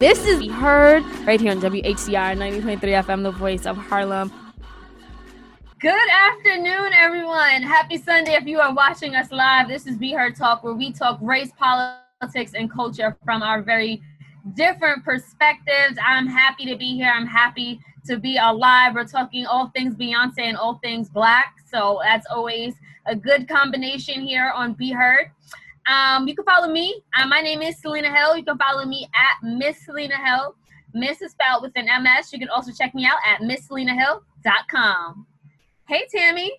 This is Be heard right here on WHCR 90.3 FM, the voice of Harlem. Good afternoon, everyone. Happy Sunday if you are watching us live. This is Be Heard Talk, where we talk race, politics, and culture from our very different perspectives. I'm happy to be here. I'm happy to be alive. We're talking all things Beyonce and all things Black. So that's always a good combination here on Be Heard. Um, you can follow me. Uh, my name is Selena Hill. You can follow me at Miss Selena Hill. Miss is spelled with an MS. You can also check me out at MissSelenaHill.com. Hey, Tammy.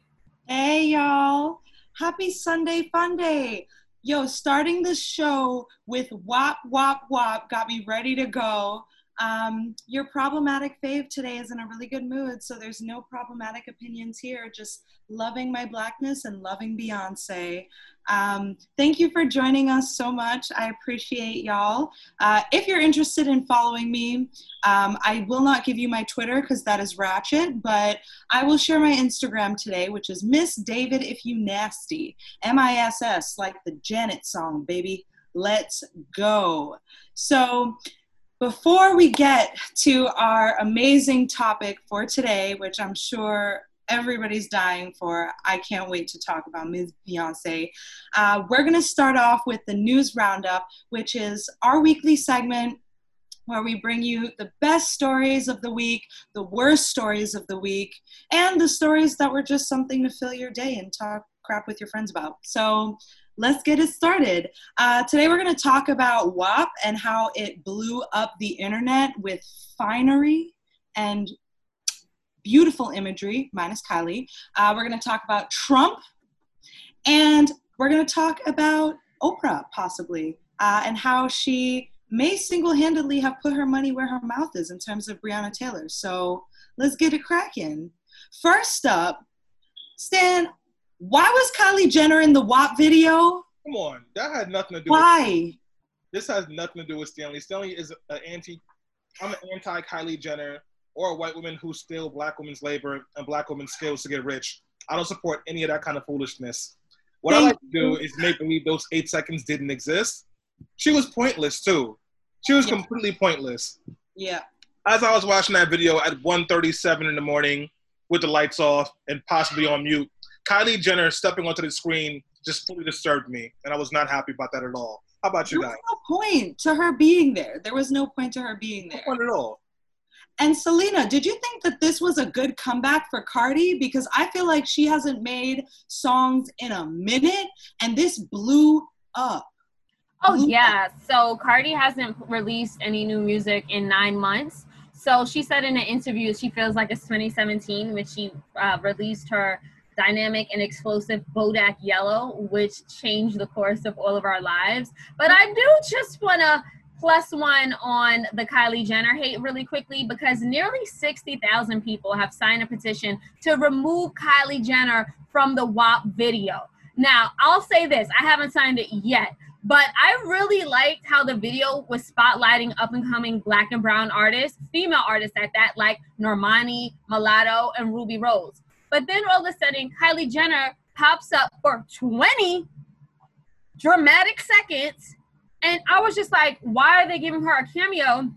Hey, y'all. Happy Sunday Fun Day. Yo, starting the show with WAP, WAP, WAP got me ready to go. Um, your problematic fave today is in a really good mood, so there's no problematic opinions here. Just loving my blackness and loving Beyonce. Um, thank you for joining us so much. I appreciate y'all. Uh, if you're interested in following me, um, I will not give you my Twitter because that is ratchet, but I will share my Instagram today, which is Miss David If You Nasty, M I S S, like the Janet song, baby. Let's go. So, before we get to our amazing topic for today, which I'm sure everybody's dying for, I can't wait to talk about Ms. Beyonce. Uh, we're going to start off with the news roundup, which is our weekly segment where we bring you the best stories of the week, the worst stories of the week, and the stories that were just something to fill your day and talk crap with your friends about. So let's get it started. Uh, today we're going to talk about WAP and how it blew up the internet with finery and beautiful imagery, minus Kylie. Uh, we're going to talk about Trump and we're going to talk about Oprah, possibly, uh, and how she may single handedly have put her money where her mouth is in terms of Breonna Taylor. So let's get it cracking. First up, Stan, why was Kylie Jenner in the WAP video? Come on, that had nothing to do. With Why? This has nothing to do with Stanley. Stanley is an anti. I'm an anti Kylie Jenner or a white woman who steal black women's labor and black women's skills to get rich. I don't support any of that kind of foolishness. What Thank I like to do is make believe those eight seconds didn't exist. She was pointless too. She was yeah. completely pointless. Yeah. As I was watching that video at 1:37 in the morning with the lights off and possibly on mute, Kylie Jenner stepping onto the screen just fully disturbed me, and I was not happy about that at all. How about you there guys? Was no point to her being there. There was no point to her being there. No point at all. And Selena, did you think that this was a good comeback for Cardi? Because I feel like she hasn't made songs in a minute, and this blew up. Oh blew yeah. Up. So Cardi hasn't released any new music in nine months. So she said in an interview she feels like it's 2017 when she uh, released her dynamic and explosive Bodak Yellow, which changed the course of all of our lives. But I do just want to plus one on the Kylie Jenner hate really quickly because nearly 60,000 people have signed a petition to remove Kylie Jenner from the WAP video. Now, I'll say this I haven't signed it yet, but I really liked how the video was spotlighting up and coming black and brown artists, female artists at that, like Normani, Mulatto, and Rubi Rose. But then all of a sudden, Kylie Jenner pops up for 20 dramatic seconds. And I was just like, why are they giving her a cameo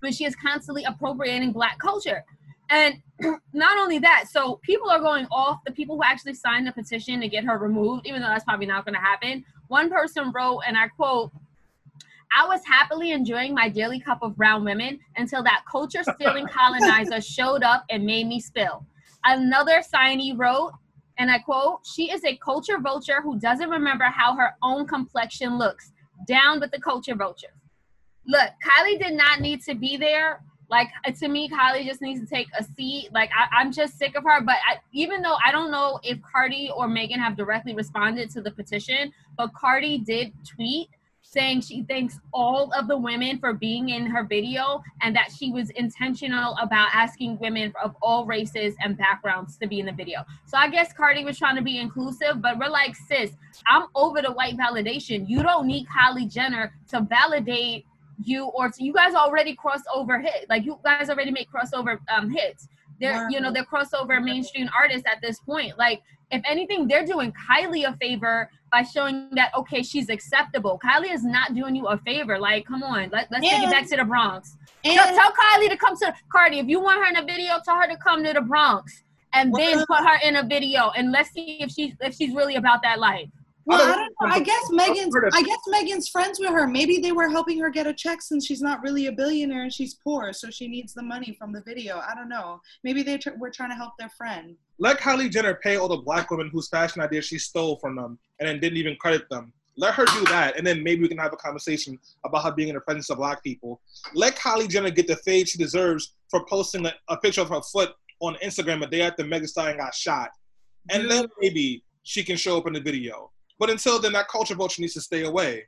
when she is constantly appropriating black culture? And not only that, so people are going off the people who actually signed the petition to get her removed, even though that's probably not going to happen. One person wrote, and I quote, I was happily enjoying my daily cup of brown women until that culture stealing colonizer showed up and made me spill. Another signee wrote, and I quote, She is a culture vulture who doesn't remember how her own complexion looks. Down with the culture vulture. Look, Kylie did not need to be there. Like uh, to me, Kylie just needs to take a seat. Like I, am just sick of her. But I, even though I don't know if Cardi or Megan have directly responded to the petition, but Cardi did tweet saying she thanks all of the women for being in her video and that she was intentional about asking women of all races and backgrounds to be in the video. So I guess Cardi was trying to be inclusive, but we're like, sis, I'm over the white validation. You don't need Kylie Jenner to validate you or to, you guys already cross over hit like you guys already make crossover um, hits they're you know they're crossover mainstream artists at this point. Like if anything, they're doing Kylie a favor by showing that okay, she's acceptable. Kylie is not doing you a favor. Like, come on, let, let's take it back to the Bronx. And Tell, tell Kylie to come to Cardi. If you want her in a video, tell her to come to the Bronx and then put her in a video and let's see if she's if she's really about that life. Well, I don't know. I guess Megan's I guess Megan's friends with her. Maybe they were helping her get a check since she's not really a billionaire and she's poor, so she needs the money from the video. I don't know. Maybe they tr- were trying to help their friend. Let Kylie Jenner pay all the black women whose fashion ideas she stole from them and then didn't even credit them. Let her do that, and then maybe we can have a conversation about her being in the presence of black people. Let Kylie Jenner get the fade she deserves for posting a, a picture of her foot on Instagram a day after Megan Stallion got shot, and mm. then maybe she can show up in the video. But until then, that culture vulture needs to stay away.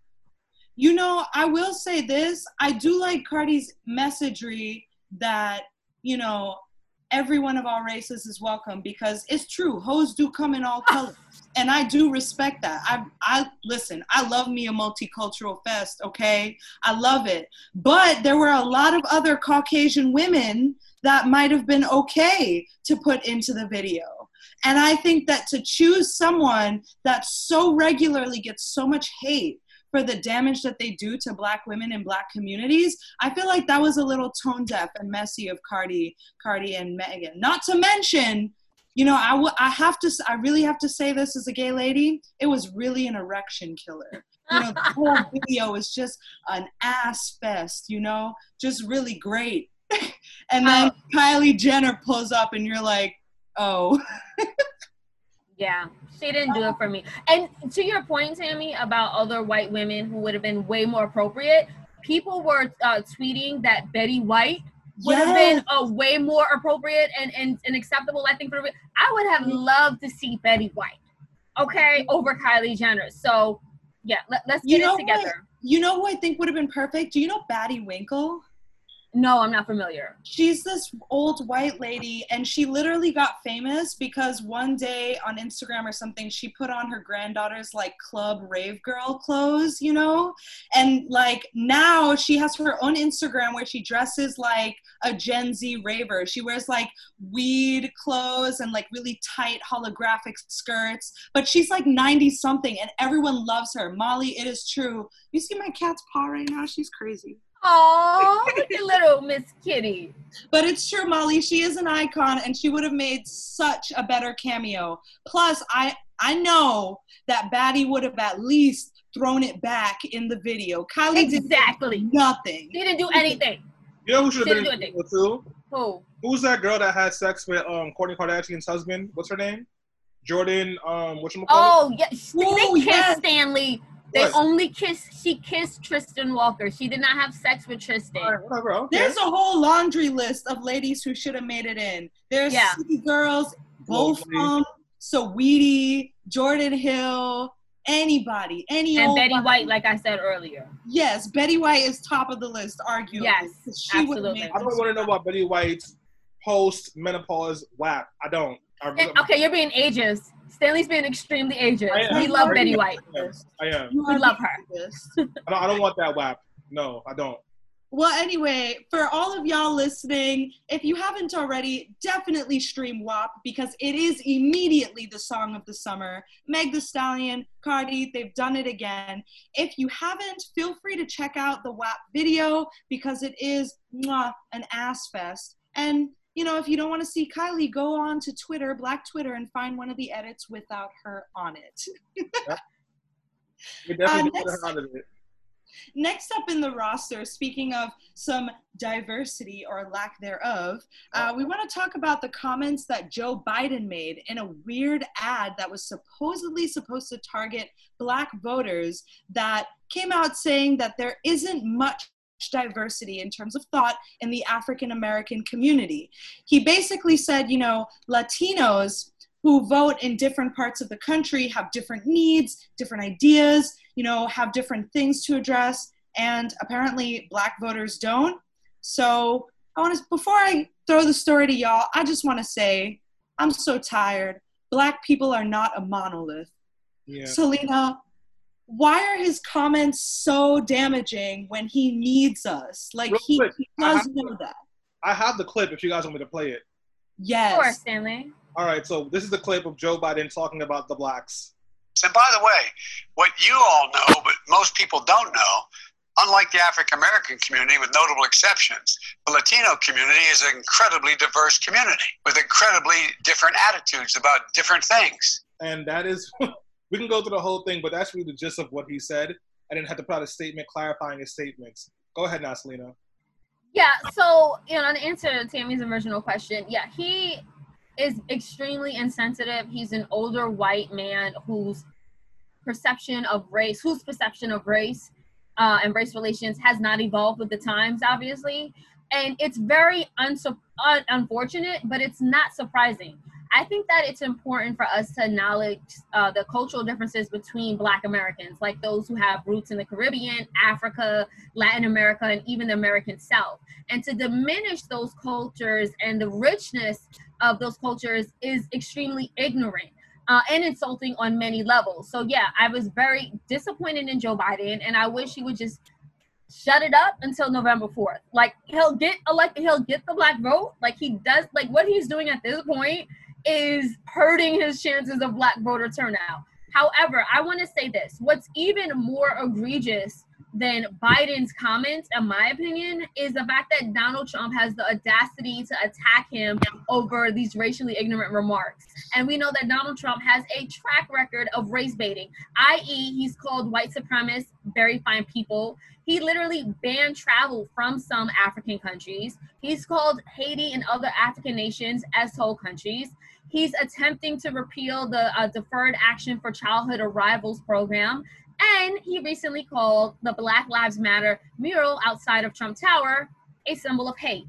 You know, I will say this. I do like Cardi's messagery that, you know, every one of our races is welcome because it's true. Hoes do come in all colors. And I do respect that. I I listen, I love me a multicultural fest, okay? I love it. But there were a lot of other Caucasian women that might have been okay to put into the video. And I think that to choose someone that so regularly gets so much hate for the damage that they do to black women in black communities, I feel like that was a little tone deaf and messy of Cardi, Cardi and Megan. Not to mention, you know, I w- I have to, I really have to say this as a gay lady, it was really an erection killer. You know, the whole video is just an ass fest, you know, just really great. and then Kylie Jenner pulls up and you're like, oh. Yeah, she didn't do it for me. And to your point, Tammy, about other white women who would have been way more appropriate, people were uh, tweeting that Betty White would have been a way more appropriate and, and, and acceptable. I think for I would have loved to see Betty White, okay, over Kylie Jenner. So yeah, let, let's You get know it together. You know who I think would have been perfect? Do you know Baddie Winkle? No, I'm not familiar. She's this old white lady, and she literally got famous because one day on Instagram or something, she put on her granddaughter's like club rave girl clothes, you know? And like now she has her own Instagram where she dresses like a Gen Z raver. She wears like weed clothes and like really tight holographic skirts, but she's like 90 something and everyone loves her. Molly, it is true. You see my cat's paw right now? She's crazy. Oh, look at little Miss Kitty. But it's true, Molly. She is an icon, and she would have made such a better cameo. Plus, I I know that Baddie would have at least thrown it back in the video. Kylie did Exactly. nothing. She didn't do anything. You know who should have been in the video too? Who? Who's that girl that had sex with um Kourtney Kardashian's husband? What's her name? Jordyn. Um, what you Oh, yeah, They, Ooh, they kissed yes. Stanley. They What? only kissed. She kissed Tristan Walker. She did not have sex with Tristan. All right, whatever. Okay. There's a whole laundry list of ladies who should have made it in. There's Yeah. City Girls, Lovely. Wolfram, Saweetie, Jordan Hill, anybody, any And old Betty body. White, like I said earlier. Yes, Betty White is top of the list, arguably. Yes, she would absolutely. I don't want to know about Betty White's post menopause WAP. I don't. I, And, okay, you're being ageist. Stanley's being extremely ageist. I am. We love I Betty. White. I am. I am. You We are love her. I don't, I don't want that WAP. No, I don't. Well, anyway, for all of y'all listening, if you haven't already, definitely stream WAP because it is immediately the song of the summer. Meg the Stallion, Cardi, they've done it again. If you haven't, feel free to check out the WAP video because it is mwah, an ass fest. And you know, if you don't want to see Kylie, go on to Twitter, Black Twitter, and find one of the edits without her on it. We definitely Uh, out of it. Next up in the roster, speaking of some diversity or lack thereof, uh, we want to talk about the comments that Joe Biden made in a weird ad that was supposedly supposed to target black voters that came out saying that there isn't much diversity in terms of thought in the African American community. He basically said, you know, Latinos who vote in different parts of the country have different needs, different ideas, you know, have different things to address, and apparently black voters don't. So I want to, before I throw the story to y'all, I just want to say I'm so tired. Black people are not a monolith. Yeah. Selena, why are his comments so damaging when he needs us? Like he, quick, he does know to- that. I have the clip if you guys want me to play it. Yes. Of course, Stanley. All right, so this is the clip of Joe Biden talking about the blacks. And by the way, what you all know, but most people don't know, unlike the African American community, with notable exceptions, the Latino community is an incredibly diverse community with incredibly different attitudes about different things. And that is, we can go through the whole thing, but that's really the gist of what he said. I didn't have to put out a statement clarifying his statements. Go ahead now, Selena. Yeah, so you know, to answer Tammy's original question, yeah, he is extremely insensitive. He's an older white man whose perception of race, whose perception of race uh, and race relations has not evolved with the times, obviously. And it's very unsu- un- unfortunate, but it's not surprising. I think that it's important for us to acknowledge uh, the cultural differences between Black Americans, like those who have roots in the Caribbean, Africa, Latin America, and even the American South. And to diminish those cultures and the richness of those cultures is extremely ignorant. Uh, and insulting on many levels. So yeah, I was very disappointed in Joe Biden, and I wish he would just shut it up until November fourth. Like he'll get elected, he'll get the black vote. Like he does. Like what he's doing at this point is hurting his chances of black voter turnout. However, I want to say this: what's even more egregious than Biden's comments, in my opinion, is the fact that Donald Trump has the audacity to attack him over these racially ignorant remarks. And we know that Donald Trump has a track record of race baiting, i.e., he's called white supremacists very fine people. He literally banned travel from some African countries. He's called Haiti and other African nations as whole countries. He's attempting to repeal the uh, Deferred Action for Childhood Arrivals program. And he recently called the Black Lives Matter mural outside of Trump Tower a symbol of hate.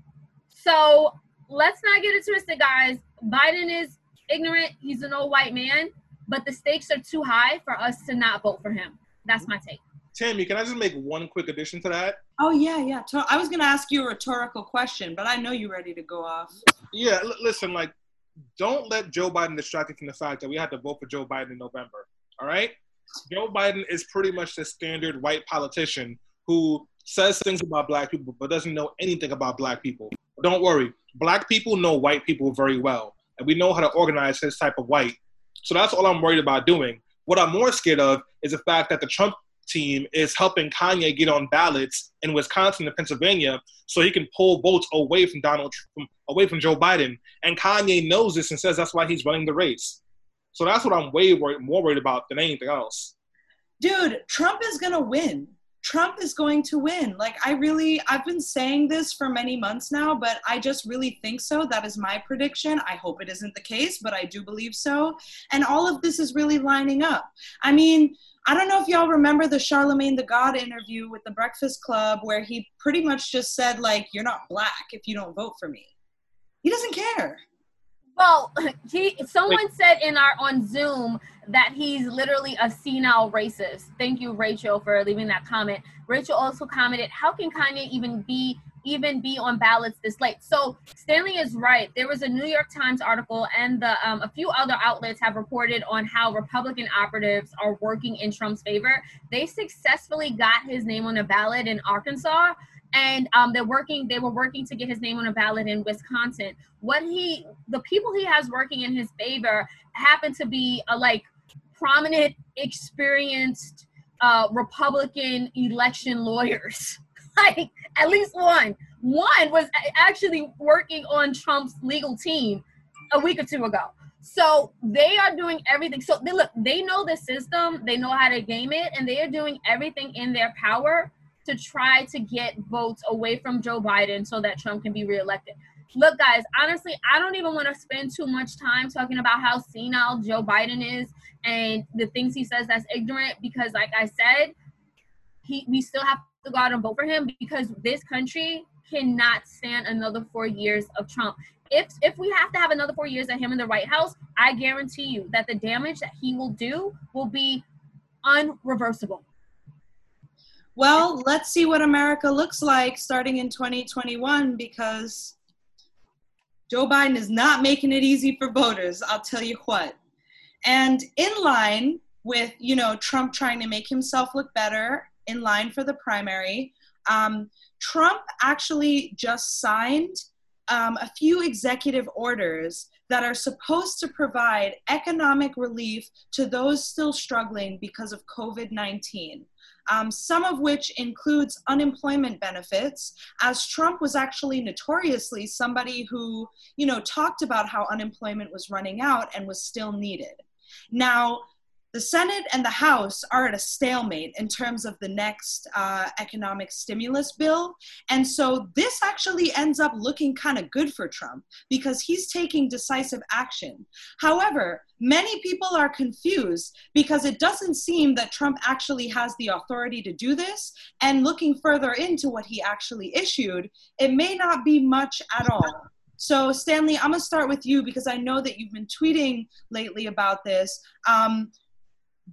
So let's not get it twisted, guys. Biden is ignorant. He's an old white man, but the stakes are too high for us to not vote for him. That's my take. Tammy, can I just make one quick addition to that? Oh yeah, yeah. I was gonna ask you a rhetorical question, but I know you're ready to go off. Yeah, l- listen, like, don't let Joe Biden distract you from the fact that we had to vote for Joe Biden in November. All right? Joe Biden is pretty much the standard white politician who says things about black people but doesn't know anything about black people. Don't worry, black people know white people very well, and we know how to organize this type of white. So that's all I'm worried about doing. What I'm more scared of is the fact that the Trump team is helping Kanye get on ballots in Wisconsin and Pennsylvania so he can pull votes away from Donald Trump, away from Joe Biden. And Kanye knows this and says that's why he's running the race. So that's what I'm way worried, more worried about than anything else. Dude, Trump is gonna win. Trump is going to win. Like I really I've been saying this for many months now, but I just really think so. That is my prediction. I hope it isn't the case, but I do believe so. And all of this is really lining up. I mean, I don't know if y'all remember the Charlamagne tha God interview with the Breakfast Club where he pretty much just said like you're not black if you don't vote for me. He doesn't care. Well, he someone said in our on Zoom that he's literally a senile racist. Thank you, Rachel, for leaving that comment. Rachel also commented, "How can Kanye even be even be on ballots this late?" So Stanley is right. There was a New York Times article, and the, um, a few other outlets have reported on how Republican operatives are working in Trump's favor. They successfully got his name on a ballot in Arkansas and um, they're working they were working to get his name on a ballot in wisconsin. What he the people he has working in his favor happen to be uh, like prominent experienced uh, republican election lawyers. Like at least one. One was actually working on trump's legal team a week or two ago. So they are doing everything. So they look they know the system. They know how to game it and they are doing everything in their power to try to get votes away from Joe Biden so that Trump can be reelected. Look, guys, honestly, I don't even want to spend too much time talking about how senile Joe Biden is and the things he says that's ignorant because, like I said, he we still have to go out and vote for him because this country cannot stand another four years of Trump. If if we have to have another four years of him in the White House, I guarantee you that the damage that he will do will be unreversible. Well, let's see what America looks like starting in 2021 because Joe Biden is not making it easy for voters, I'll tell you what. And in line with, you know, Trump trying to make himself look better, in line for the primary, um, Trump actually just signed um, a few executive orders that are supposed to provide economic relief to those still struggling because of COVID 19. Um, some of which includes unemployment benefits, as Trump was actually notoriously somebody who, you know, talked about how unemployment was running out and was still needed. Now, the Senate and the House are at a stalemate in terms of the next uh, economic stimulus bill. And so this actually ends up looking kind of good for Trump because he's taking decisive action. However, many people are confused because it doesn't seem that Trump actually has the authority to do this. And looking further into what he actually issued, it may not be much at all. So, Stanley, I'm gonna start with you because I know that you've been tweeting lately about this. Um,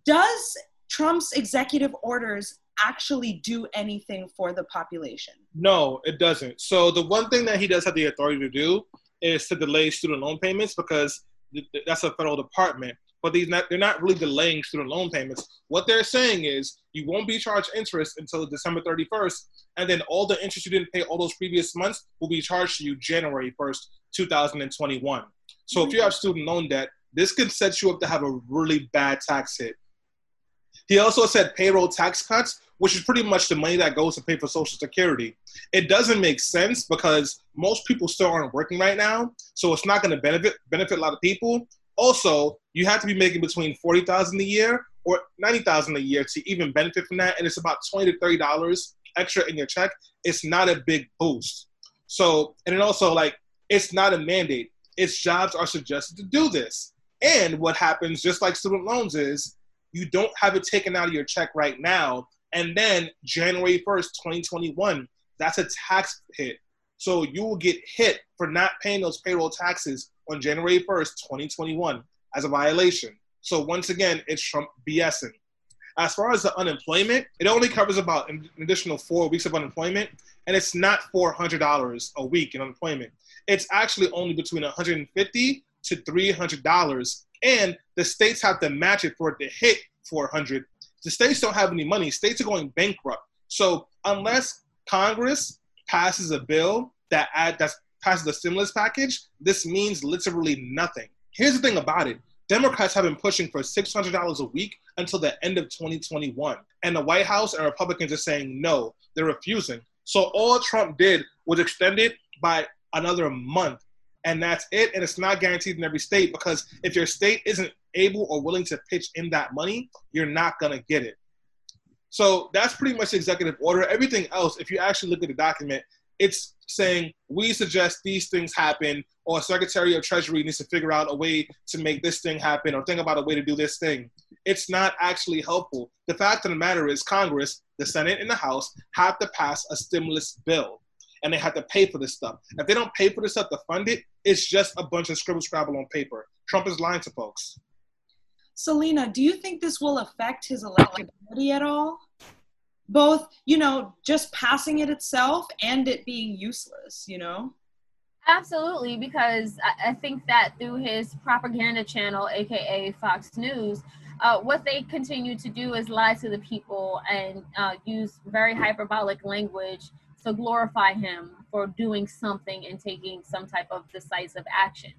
does Trump's executive orders actually do anything for the population? No, it doesn't. So the one thing that he does have the authority to do is to delay student loan payments because that's a federal department. But these not, they're not really delaying student loan payments. What they're saying is you won't be charged interest until December 31st, and then all the interest you didn't pay all those previous months will be charged to you January 1st, 2021. So if you have student loan debt, this could set you up to have a really bad tax hit. He also said payroll tax cuts, which is pretty much the money that goes to pay for Social Security. It doesn't make sense because most people still aren't working right now, so it's not going to benefit benefit a lot of people. Also, you have to be making between forty thousand a year or ninety thousand a year to even benefit from that, and it's about twenty to thirty dollars extra in your check. It's not a big boost. So, and then also like it's not a mandate. Its jobs are suggested to do this. And what happens, just like student loans, is you don't have it taken out of your check right now. And then January 1st, 2021, that's a tax hit. So you will get hit for not paying those payroll taxes on January 1st, 2021 as a violation. So once again, it's Trump BSing. As far as the unemployment, it only covers about an additional four weeks of unemployment, and it's not $400 a week in unemployment. It's actually only between 150 to $300. And the states have to match it for it to hit 400. The states don't have any money. States are going bankrupt. So unless Congress passes a bill that add that passes the stimulus package, this means literally nothing. Here's the thing about it. Democrats have been pushing for $600 a week until the end of 2021. And the White House and Republicans are saying no, they're refusing. So all Trump did was extend it by another month and that's it. And it's not guaranteed in every state because if your state isn't able or willing to pitch in that money, you're not gonna get it. So that's pretty much the executive order. Everything else, if you actually look at the document, it's saying we suggest these things happen, or Secretary of Treasury needs to figure out a way to make this thing happen, or think about a way to do this thing. It's not actually helpful. The fact of the matter is, Congress, the Senate, and the House have to pass a stimulus bill and they have to pay for this stuff. If they don't pay for this stuff to fund it, it's just a bunch of scribble scrabble on paper. Trump is lying to folks. Selena, do you think this will affect his electability at all? Both, you know, just passing it itself and it being useless, you know? Absolutely, because I think that through his propaganda channel, aka Fox News, uh, what they continue to do is lie to the people and uh, use very hyperbolic language to glorify him for doing something and taking some type of decisive action.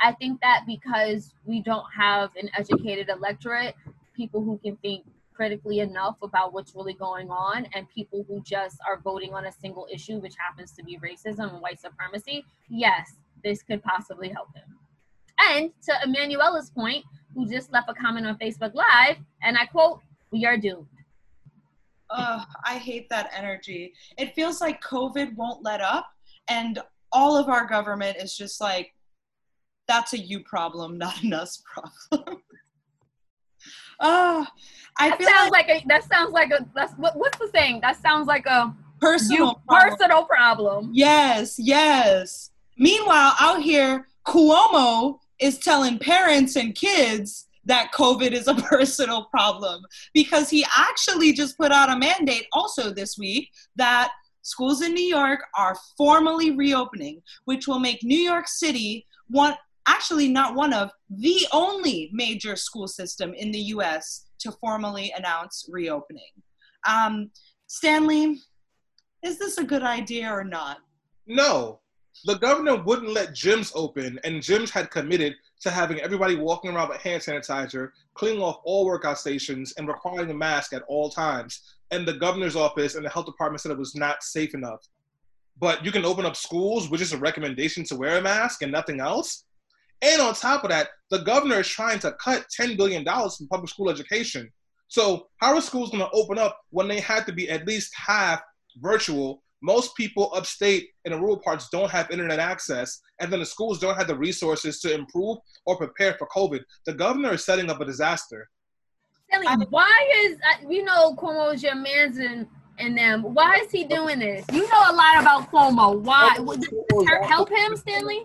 I think that because we don't have an educated electorate, people who can think critically enough about what's really going on, and people who just are voting on a single issue, which happens to be racism and white supremacy, yes, this could possibly help him. And to Emanuela's point, who just left a comment on Facebook Live, and I quote, We are doomed. Ugh, I hate that energy. It feels like COVID won't let up, and all of our government is just like, that's a you problem, not an us problem. oh, I that feel sounds like, like, a that sounds like a that's what what's the saying? That sounds like a personal you problem. personal problem. Yes, yes. Meanwhile, out here, Cuomo is telling parents and kids that COVID is a personal problem because he actually just put out a mandate also this week that schools in New York are formally reopening, which will make New York City one, actually not one of the only major school system in the US to formally announce reopening. Um, Stanley, is this a good idea or not? No, the governor wouldn't let gyms open, and gyms had committed to having everybody walking around with hand sanitizer, cleaning off all workout stations, and requiring a mask at all times. And the governor's office and the health department said it was not safe enough. But you can open up schools with just a recommendation to wear a mask and nothing else. And on top of that, the governor is trying to cut $10 billion from public school education. So, how are schools going to open up when they have to be at least half virtual? Most people upstate in the rural parts don't have internet access, and then the schools don't have the resources to improve or prepare for COVID. The governor is setting up a disaster. Silly, why is uh, you know Cuomo's your man's and and them? Why is he doing this? You know a lot about Cuomo. Why? Would this help him, Stanley?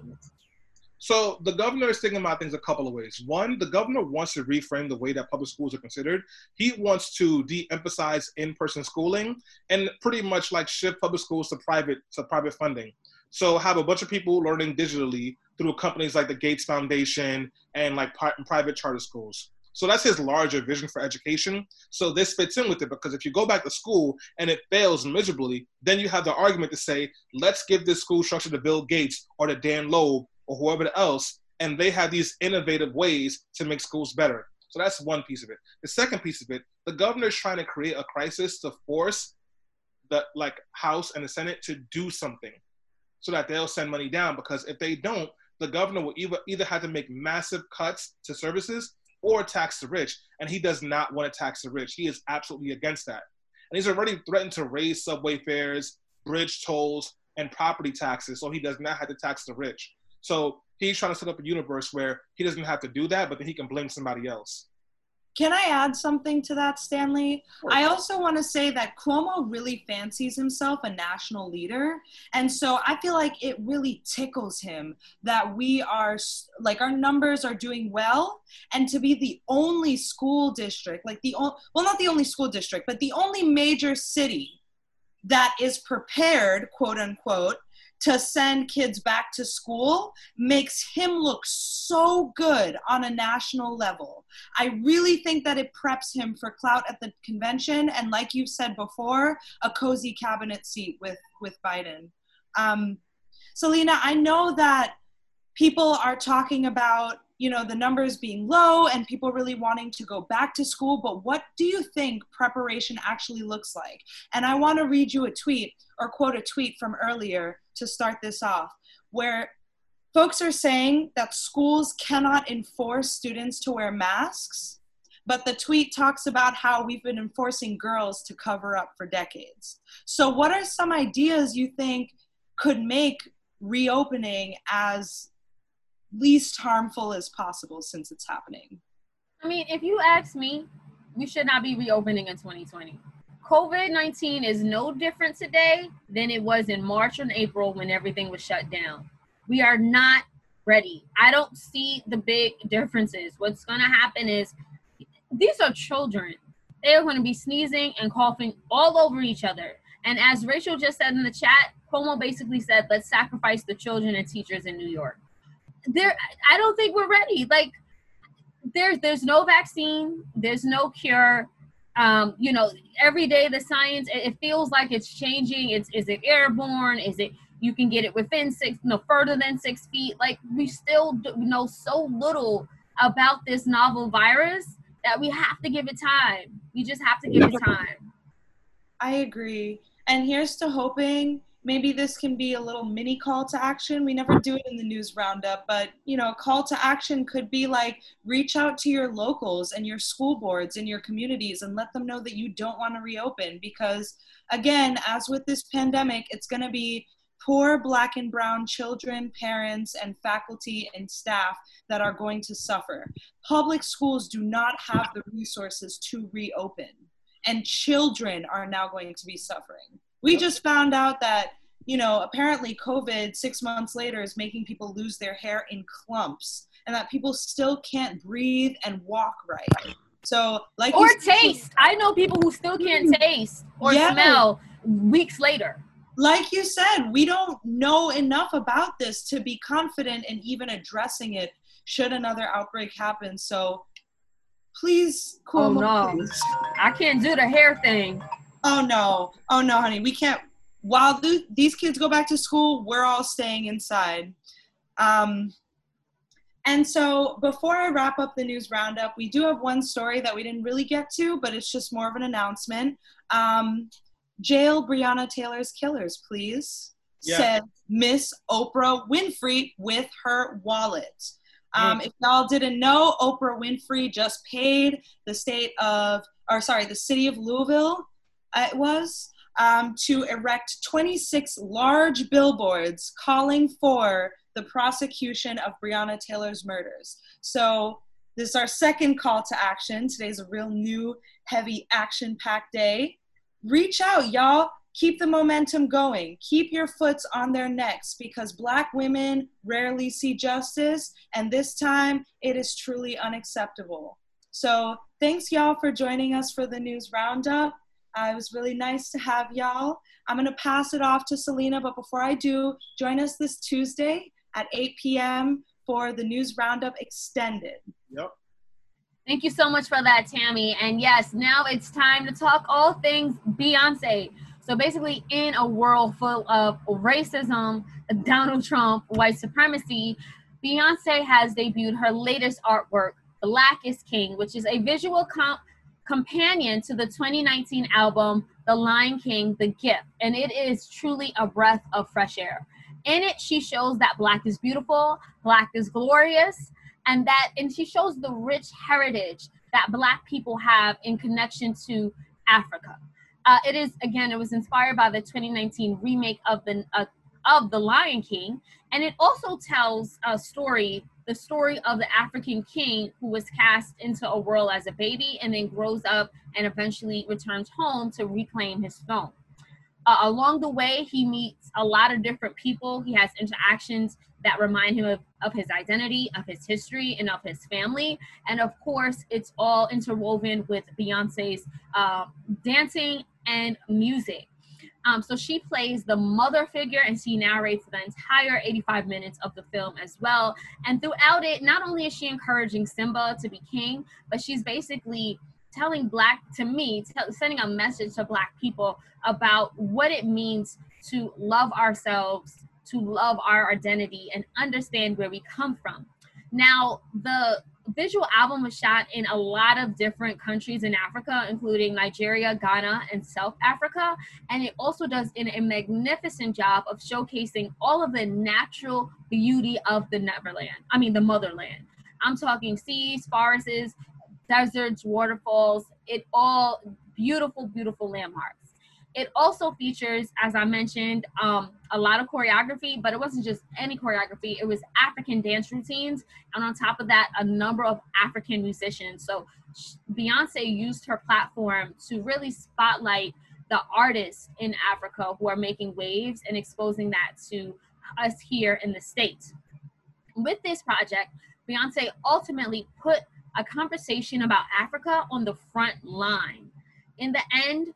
So the governor is thinking about things a couple of ways. One, the governor wants to reframe the way that public schools are considered. He wants to de-emphasize in-person schooling and pretty much like shift public schools to private to private funding. So have a bunch of people learning digitally through companies like the Gates Foundation and like private charter schools. So that's his larger vision for education. So this fits in with it because if you go back to school and it fails miserably, then you have the argument to say, let's give this school structure to Bill Gates or to Dan Loeb or whoever else, and they have these innovative ways to make schools better. So that's one piece of it. The second piece of it, the governor is trying to create a crisis to force the like House and the Senate to do something so that they'll send money down. Because if they don't, the governor will either either have to make massive cuts to services or tax the rich. And he does not want to tax the rich. He is absolutely against that. And he's already threatened to raise subway fares, bridge tolls, and property taxes so he does not have to tax the rich. So he's trying to set up a universe where he doesn't have to do that, but then he can blame somebody else. Can I add something to that, Stanley? I also want to say that Cuomo really fancies himself a national leader. And so I feel like it really tickles him that we are, like, our numbers are doing well. And to be the only school district, like, the, well, not the only school district, but the only major city that is prepared, quote unquote, to send kids back to school makes him look so good on a national level. I really think that it preps him for clout at the convention and, like you've said before, a cozy cabinet seat with with Biden. Um, Selena, I know that people are talking about you know the numbers being low and people really wanting to go back to school but what do you think preparation actually looks like? And i want to read you a tweet or quote a tweet from earlier to start this off where folks are saying that schools cannot enforce students to wear masks but the tweet talks about how we've been enforcing girls to cover up for decades. So what are some ideas you think could make reopening as least harmful as possible since it's happening. I mean, if you ask me, we should not be reopening in 2020. COVID 19 is no different today than it was in March and April when everything was shut down. We are not ready. I don't see the big differences. What's going to happen is these are children. They are going to be sneezing and coughing all over each other. And as Rachel just said in the chat, Cuomo basically said, let's sacrifice the children and teachers in New York there I don't think we're ready. Like there's there's no vaccine, there's no cure. Um, you know, every day the science it feels like it's changing. It's is it airborne? Is it you can get it within six no further than six feet? Like we still know so little about this novel virus that we have to give it time. We just have to give it time. I agree. And here's to hoping maybe this can be a little mini call to action. We never do it in the news roundup, but you know, a call to action could be like reach out to your locals and your school boards and your communities and let them know that you don't want to reopen because again, as with this pandemic, it's going to be poor black and brown children, parents, and faculty and staff that are going to suffer. Public schools do not have the resources to reopen, and children are now going to be suffering we just found out that you know apparently covid six months later is making people lose their hair in clumps and that people still can't breathe and walk right. So like or taste. I know people who still can't mm-hmm. taste or yeah. smell weeks later. Like you said we don't know enough about this to be confident in even addressing it should another outbreak happen. So please cool oh no. please. i can't do the hair thing oh no, oh no, honey, we can't while th- these kids go back to school, we're all staying inside. Um, and so, before I wrap up the news roundup, we do have one story that we didn't really get to, but it's just more of an announcement. Um, jail Breonna Taylor's killers, please, Yeah. said Miss Oprah Winfrey with her wallet. Um, If y'all didn't know, Oprah Winfrey just paid the state of, or sorry, the city of Louisville, it was, um, to erect 26 large billboards calling for the prosecution of Breonna Taylor's murders. So this is our second call to action. Today's a real new, heavy, action-packed day. Reach out, y'all. Keep the momentum going. Keep your foots on their necks because Black women rarely see justice, and this time it is truly unacceptable. So, thanks, y'all, for joining us for the news roundup. Uh, it was really nice to have y'all. I'm going to pass it off to Selena, but before I do, join us this Tuesday at 8 p.m. for the news roundup extended. Yep. Thank you so much for that, Tammy. And yes, now it's time to talk all things Beyonce. So basically, in a world full of racism, Donald Trump, white supremacy, Beyonce has debuted her latest artwork, Black is King, which is a visual comp- companion to the 2019 album, The Lion King, The Gift. And it is truly a breath of fresh air. In it, she shows that Black is beautiful, Black is glorious, and that and she shows the rich heritage that black people have in connection to africa uh, it is again it was inspired by the 2019 remake of the uh, of the lion king and it also tells a story the story of the african king who was cast into a world as a baby and then grows up and eventually returns home to reclaim his throne uh, along the way he meets a lot of different people he has interactions that remind him of, of his identity, of his history, and of his family. And of course, it's all interwoven with Beyonce's uh, dancing and music. Um, so she plays the mother figure and she narrates the entire 85 minutes of the film as well. And throughout it, not only is she encouraging Simba to be king, but she's basically telling black to me tell, sending a message to black people about what it means to love ourselves to love our identity and understand where we come from. Now, the visual album was shot in a lot of different countries in Africa, including Nigeria, Ghana, and South Africa. And it also does in a magnificent job of showcasing all of the natural beauty of the Neverland. I mean, the motherland. I'm talking seas, forests, deserts, waterfalls. It all beautiful, beautiful landmarks. It also features, as I mentioned, um, a lot of choreography, but it wasn't just any choreography. It was African dance routines, and on top of that, a number of African musicians. So Beyonce used her platform to really spotlight the artists in Africa who are making waves and exposing that to us here in the States. With this project, Beyonce ultimately put a conversation about Africa on the front line. In the end,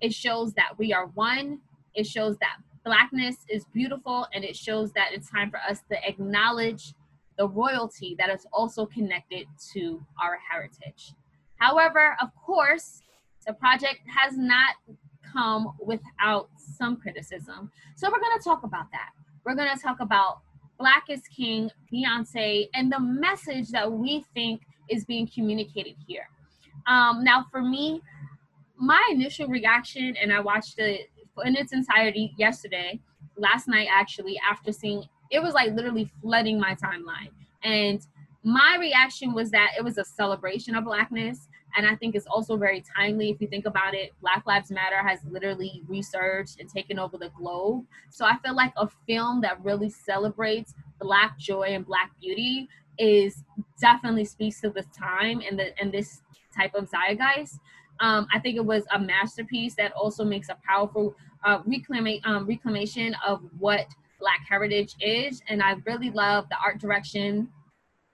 it shows that we are one. It shows that blackness is beautiful, and it shows that it's time for us to acknowledge the royalty that is also connected to our heritage. However, of course, the project has not come without some criticism. So we're going to talk about that. We're going to talk about Black is King, Beyonce, and the message that we think is being communicated here. Um, now, for me, my initial reaction, and I watched it in its entirety yesterday, last night actually, after seeing it was like literally flooding my timeline. And my reaction was that it was a celebration of blackness. And I think it's also very timely if you think about it. Black Lives Matter has literally resurged and taken over the globe. So I feel like a film that really celebrates Black joy and Black beauty is definitely speaks to this time and the and this type of zeitgeist. Um, I think it was a masterpiece that also makes a powerful uh, reclaim- um, reclamation of what Black heritage is. And I really love the art direction,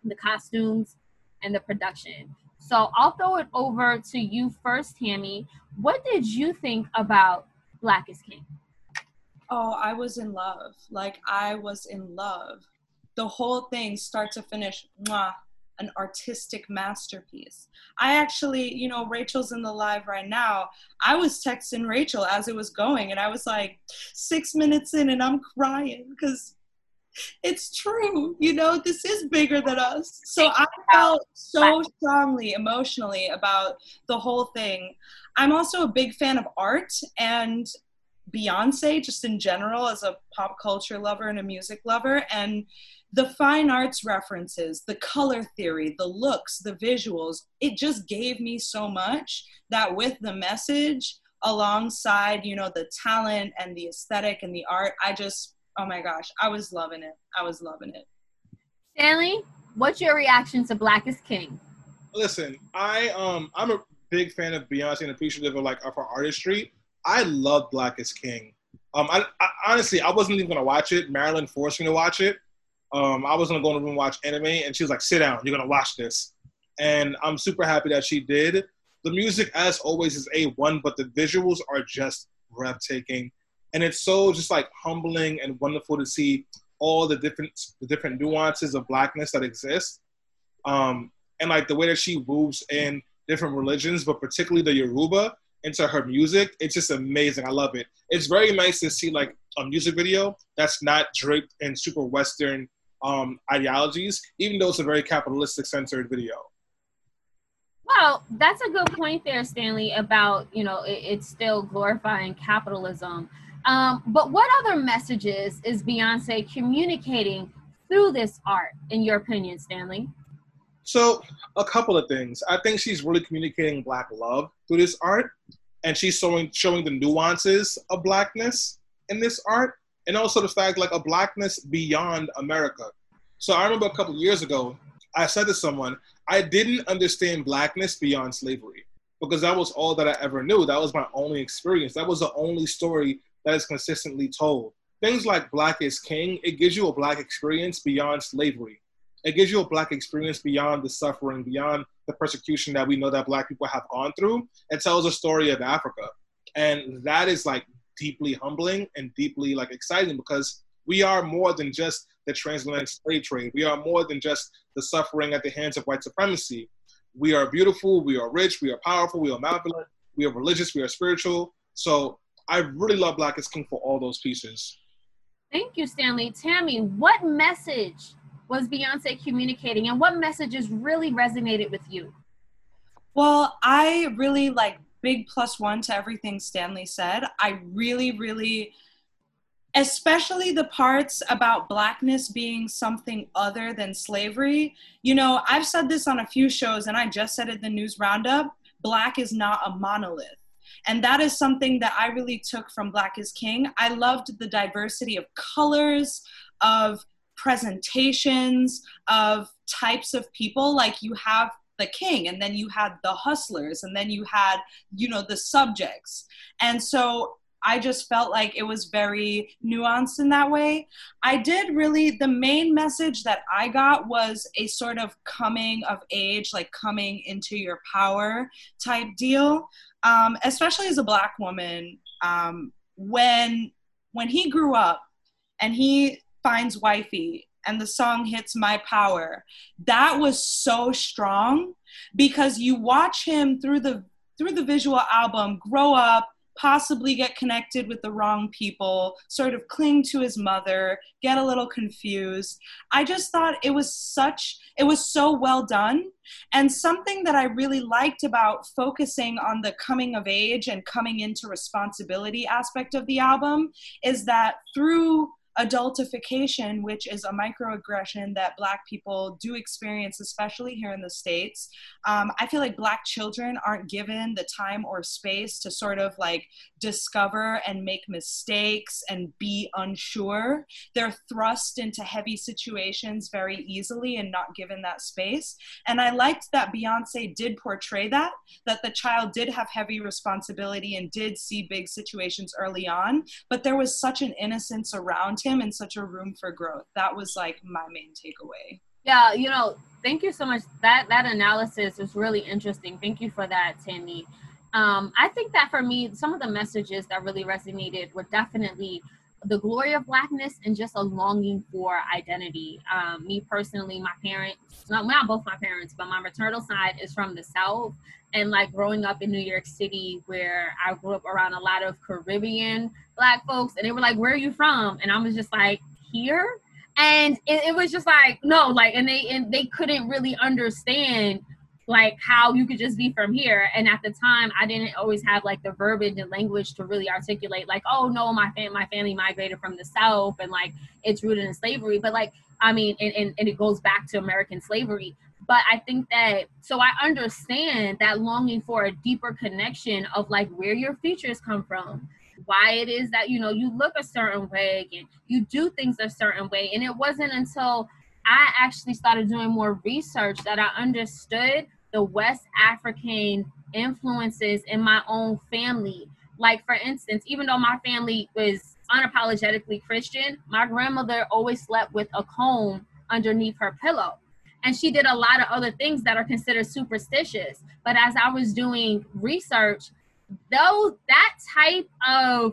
the costumes, and the production. So I'll throw it over to you first, Tammy. What did you think about Black is King? Oh, I was in love. Like I was in love. The whole thing, start to finish, mwah, an artistic masterpiece. I actually, you know, Rachel's in the live right now. I was texting Rachel as it was going, and I was like, six minutes in, and I'm crying because it's true. You know, this is bigger than us. So I felt so strongly emotionally about the whole thing. I'm also a big fan of art and Beyonce, just in general, as a pop culture lover and a music lover. And the fine arts references, the color theory, the looks, the visuals, it just gave me so much that with the message alongside, you know, the talent and the aesthetic and the art, I just, oh my gosh, I was loving it. I was loving it. Stanley, what's your reaction to Black is King? Listen, I um I'm a big fan of Beyonce and appreciative of like of her artistry. I love Black is King. Um, I, I, honestly I wasn't even gonna watch it. Marilyn forced me to watch it. Um, I was gonna go in the room and watch anime, and she was like, "Sit down, you're gonna watch this." And I'm super happy that she did. The music, as always, is a one, but the visuals are just breathtaking, and it's so just like humbling and wonderful to see all the different the different nuances of blackness that exist. Um, and like the way that she moves in different religions, but particularly the Yoruba into her music. It's just amazing. I love it. It's very nice to see like a music video that's not draped in super Western um, ideologies, even though it's a very capitalistic centered video. Well, that's a good point there, Stanley, about, you know, it, it's still glorifying capitalism. Um, but what other messages is Beyonce communicating through this art, in your opinion, Stanley? So, a couple of things. I think she's really communicating Black love through this art, and she's showing showing the nuances of Blackness in this art, and also the fact like a Blackness beyond America. So, I remember a couple years ago, I said to someone, I didn't understand Blackness beyond slavery because that was all that I ever knew. That was my only experience. That was the only story that is consistently told. Things like Black is King, it gives you a Black experience beyond slavery it gives you a black experience beyond the suffering, beyond the persecution that we know that black people have gone through. It tells a story of Africa. And that is like deeply humbling and deeply like exciting because we are more than just the transatlantic slave trade. We are more than just the suffering at the hands of white supremacy. We are beautiful, we are rich, we are powerful, we are malevolent, we are religious, we are spiritual. So I really love Black is King for all those pieces. Thank you, Stanley. Tammie, what message was Beyonce communicating and what messages really resonated with you? Well, I really like big plus one to everything Stanley said. I really, really, especially the parts about blackness being something other than slavery. You know, I've said this on a few shows and I just said it in the news roundup black is not a monolith. And that is something that I really took from Black is King. I loved the diversity of colors, of presentations of types of people like you have the king and then you had the hustlers and then you had you know the subjects and so I just felt like it was very nuanced in that way. I did really, the main message that I got was a sort of coming of age, like coming into your power type deal, um, especially as a Black woman. Um, when when he grew up and he finds wifey and the song hits my power that was so strong because you watch him through the through the visual album grow up possibly get connected with the wrong people, sort of cling to his mother, get a little confused. I just thought it was such, it was so well done. And something that I really liked about focusing on the coming of age and coming into responsibility aspect of the album is that through adultification, which is a microaggression that Black people do experience, especially here in the States. Um, I feel like Black children aren't given the time or space to sort of like discover and make mistakes and be unsure. They're thrust into heavy situations very easily and not given that space. And I liked that Beyonce did portray that, that the child did have heavy responsibility and did see big situations early on, but there was such an innocence around him and such a room for growth. That was like my main takeaway. Yeah, you know, thank you so much. That that analysis is really interesting. Thank you for that, Tammie. Um, I think that for me, some of the messages that really resonated were definitely the glory of blackness and just a longing for identity. Um, me personally, my parents, not, not both my parents, but my maternal side is from the South. And like growing up in New York City, where I grew up around a lot of Caribbean black folks, and they were like, Where are you from? And I was just like, Here. And it, it was just like, no, like, and they and they couldn't really understand like how you could just be from here. And at the time i didn't always have like the verbiage and language to really articulate like oh no my fam- my family migrated from the south and like it's rooted in slavery. But like i mean and, and, and it goes back to american slavery. But i think that so i understand that longing for a deeper connection of like where your features come from why it is that you know you look a certain way and you do things a certain way. And it wasn't until I actually started doing more research that I understood the West African influences in my own family. Like, for instance, even though my family was unapologetically Christian, my grandmother always slept with a comb underneath her pillow. And she did a lot of other things that are considered superstitious. But as I was doing research, those that type of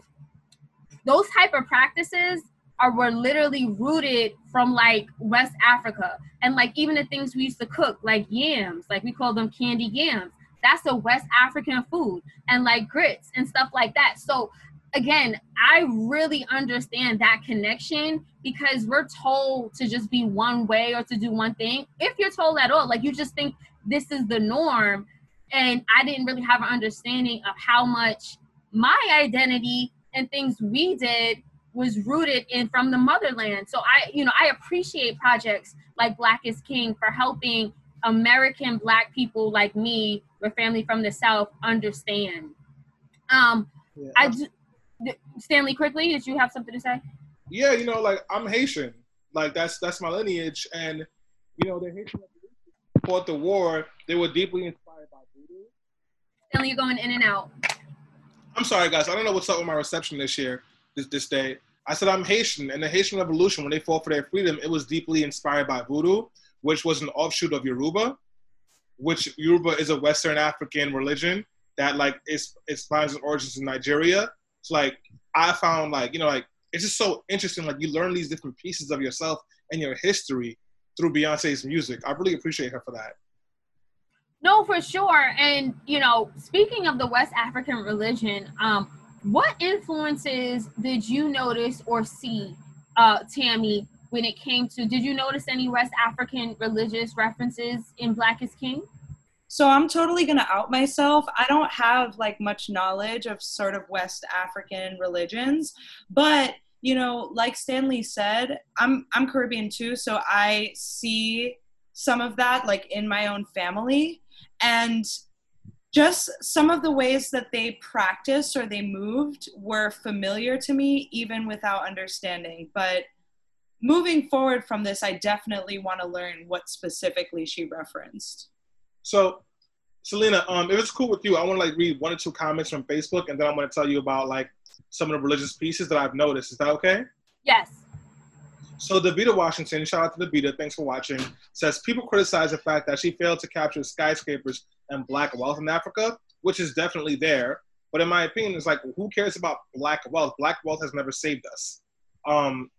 those type of practices are were literally rooted from like West Africa. And like even the things we used to cook, like yams, like we call them candy yams. That's a West African food. And like grits and stuff like that. So again, I really understand that connection because we're told to just be one way or to do one thing. If you're told at all, like you just think this is the norm. And I didn't really have an understanding of how much my identity and things we did was rooted in from the motherland. So I, you know, I appreciate projects like Black is King for helping American Black people like me, with family from the South, understand. Um, yeah. I do, Stanley, quickly, did you have something to say? Yeah, you know, like I'm Haitian, like that's that's my lineage, and you know, the Haitian fought the war. They were deeply inspired by voodoo. Stanley, you're going in and out. I'm sorry, guys. I don't know what's up with my reception this year this, this day. I said I'm Haitian, and the Haitian Revolution, when they fought for their freedom, it was deeply inspired by voodoo, which was an offshoot of Yoruba, which Yoruba is a Western African religion that like it's it finds its origins in Nigeria. It's like I found like you know like it's just so interesting. Like you learn these different pieces of yourself and your history through Beyonce's music. I really appreciate her for that. No, for sure. And you know, speaking of the West African religion, um, what influences did you notice or see, uh, Tammie, when it came to? Did you notice any West African religious references in Black is King? So I'm totally gonna out myself. I don't have like much knowledge of sort of West African religions, but you know, like Stanley said, I'm I'm Caribbean too, so I see some of that like in my own family. And just some of the ways that they practiced or they moved were familiar to me even without understanding. But moving forward from this i definitely want to learn what specifically she referenced. So selena um if it's cool with you i want to like read one or two comments from facebook and then i'm going to tell you about like some of the religious pieces that i've noticed. Is that okay? Yes so Davita Washington, shout out to Davita, thanks for watching, says people criticize the fact that she failed to capture skyscrapers and black wealth in Africa, which is definitely there. But in my opinion, it's like, who cares about black wealth? Black wealth has never saved us. Um,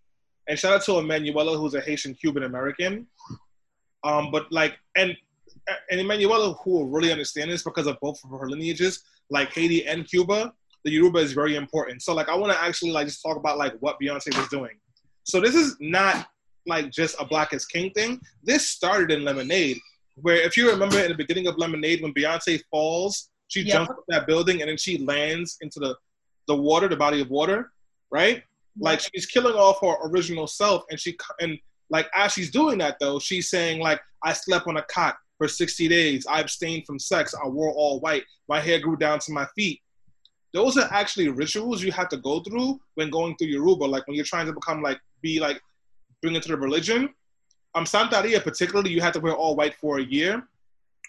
and shout out to Emanuela, who's a Haitian Cuban American. Um, but like, and and Emanuela, who will really understand this because of both of her lineages, like Haiti and Cuba, the Yoruba is very important. So like, I want to actually like just talk about like what Beyonce was doing. So this is not like just a Black is King thing. This started in Lemonade, where if you remember in the beginning of Lemonade, when Beyonce falls, she jumps up that building and then she lands into the the water, the body of water, right? Like she's killing off her original self, and she and like as she's doing that though, she's saying like I slept on a cot for 60 days. I abstained from sex. I wore all white. My hair grew down to my feet. Those are actually rituals you have to go through when going through Yoruba. Like when you're trying to become like be like bring into the religion. Um, Santeria particularly, you have to wear all white for a year.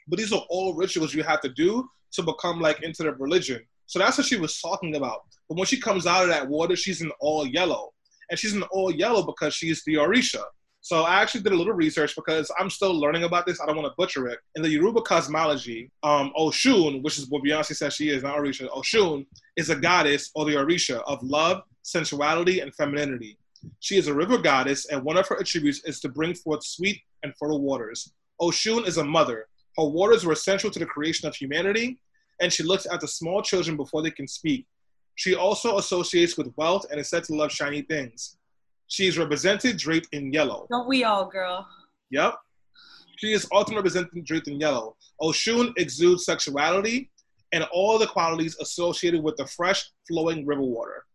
But these are all rituals you have to do to become like into the religion. So that's what she was talking about. But when she comes out of that water, she's in all yellow. And she's in all yellow because she's the Orisha. So I actually did a little research because I'm still learning about this. I don't want to butcher it. In the Yoruba cosmology, um, Oshun, which is what Beyonce says she is, not Orisha, Oshun is a goddess or the Orisha of love, sensuality, and femininity. She is a river goddess, and one of her attributes is to bring forth sweet and fertile waters. Oshun is a mother. Her waters were essential to the creation of humanity, and she looks after small children before they can speak. She also associates with wealth and is said to love shiny things. She is represented draped in yellow. Don't we all, girl? Yep. She is often represented draped in yellow. Oshun exudes sexuality and all the qualities associated with the fresh, flowing river water.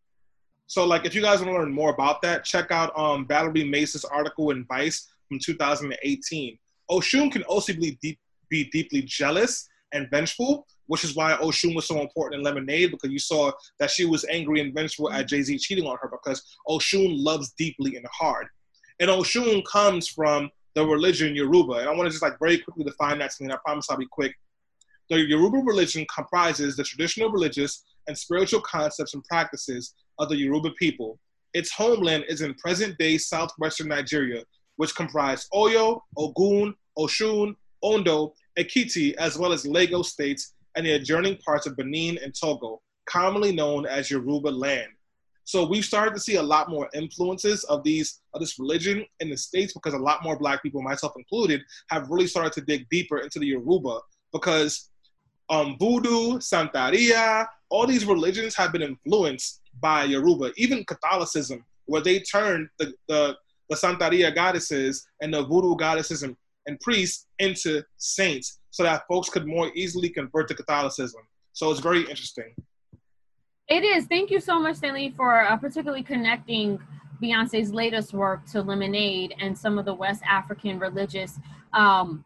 So, like, if you guys want to learn more about that, check out um, Valerie Mace's article in Vice from 2018. Oshun can also be, deep, be deeply jealous and vengeful, which is why Oshun was so important in Lemonade because you saw that she was angry and vengeful at Jay Z cheating on her because Oshun loves deeply and hard. And Oshun comes from the religion Yoruba. And I want to just like very quickly define that to me, and I promise I'll be quick. The Yoruba religion comprises the traditional religious and spiritual concepts and practices of the Yoruba people. Its homeland is in present day southwestern Nigeria, which comprise Oyo, Ogun, Oshun, Ondo, Ekiti, as well as Lagos states and the adjoining parts of Benin and Togo, commonly known as Yoruba land. So we've started to see a lot more influences of these of this religion in the states because a lot more black people, myself included, have really started to dig deeper into the Yoruba because um, voodoo, Santeria, all these religions have been influenced by Yoruba. Even Catholicism, where they turned the the, the goddesses and the voodoo goddesses and, and priests into saints, so that folks could more easily convert to Catholicism. So it's very interesting. It is. Thank you so much, Stanley, for uh, particularly connecting Beyonce's latest work to Lemonade and some of the West African religious um,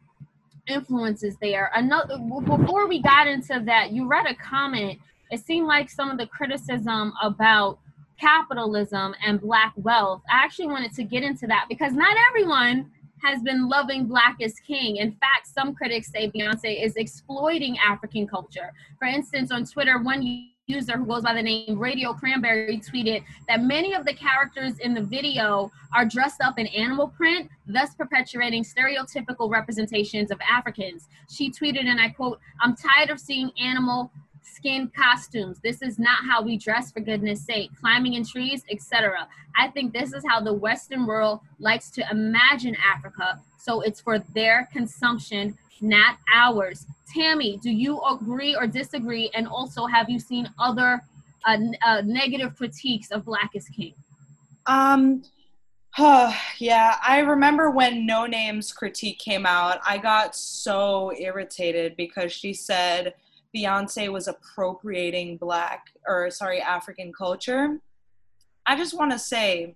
influences there. Another before we got into that, you read a comment. It seemed like some of the criticism about capitalism and black wealth. I actually wanted to get into that because not everyone has been loving Black is King. In fact, some critics say Beyonce is exploiting African culture. For instance, on Twitter, one user who goes by the name Radio Cranberry tweeted that many of the characters in the video are dressed up in animal print, thus perpetuating stereotypical representations of Africans. She tweeted, and I quote, I'm tired of seeing animal skin costumes. This is not how we dress, for goodness sake. Climbing in trees, etc. I think this is how the Western world likes to imagine Africa. So it's for their consumption, not ours. Tammie, do you agree or disagree? And also, have you seen other uh, uh, negative critiques of Black is King? Um, huh, yeah, I remember when Noname's critique came out, I got so irritated because she said Beyonce was appropriating Black, or sorry, African culture. I just want to say,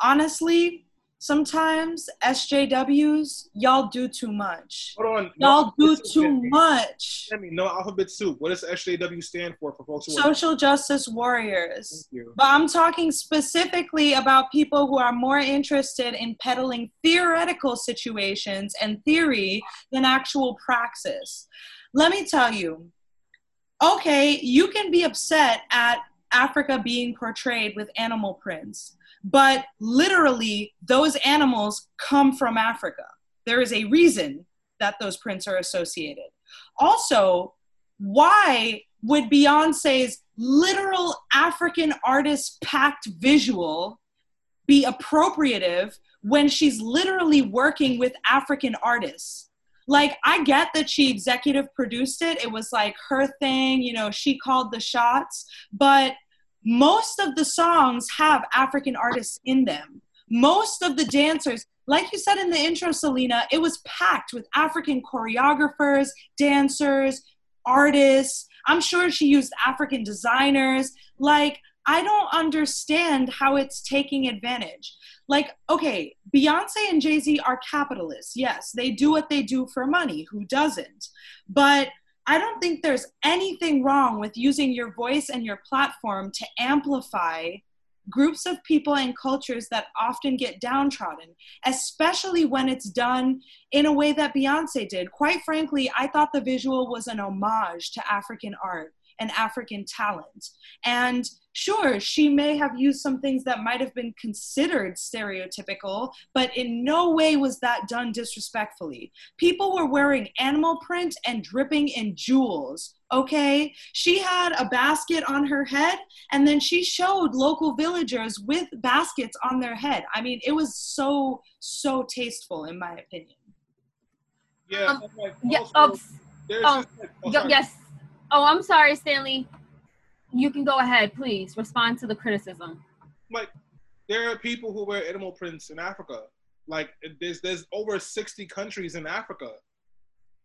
honestly, sometimes SJWs, y'all do too much. Hold on. Y'all do too much. Tell me, no alphabet soup. What does SJW stand for for folks who are- Social justice warriors. Thank you. But I'm talking specifically about people who are more interested in peddling theoretical situations and theory than actual praxis. Let me tell you, okay, you can be upset at Africa being portrayed with animal prints, but literally, those animals come from Africa. There is a reason that those prints are associated. Also, why would Beyonce's literal African artist packed visual be appropriative when she's literally working with African artists? Like, I get that she executive produced it, it was like her thing, you know, she called the shots, but most of the songs have African artists in them. Most of the dancers, like you said in the intro, Selena, it was packed with African choreographers, dancers, artists. I'm sure she used African designers. Like, I don't understand how it's taking advantage. Like, okay, Beyonce and Jay Z are capitalists. Yes, they do what they do for money. Who doesn't? But I don't think there's anything wrong with using your voice and your platform to amplify groups of people and cultures that often get downtrodden, especially when it's done in a way that Beyonce did. Quite frankly, I thought the visual was an homage to African art. and African talent. And sure, she may have used some things that might have been considered stereotypical, but in no way was that done disrespectfully. People were wearing animal print and dripping in jewels. Okay, she had a basket on her head, and then she showed local villagers with baskets on their head. I mean, it was so, so tasteful, in my opinion. Yeah, Um, and, like, Yeah. also, Oh, oh, oh, yes. Oh, I'm sorry, Stanley. You can go ahead, please. Respond to the criticism. like there are people who wear animal prints in Africa. Like there's there's over 60 countries in Africa.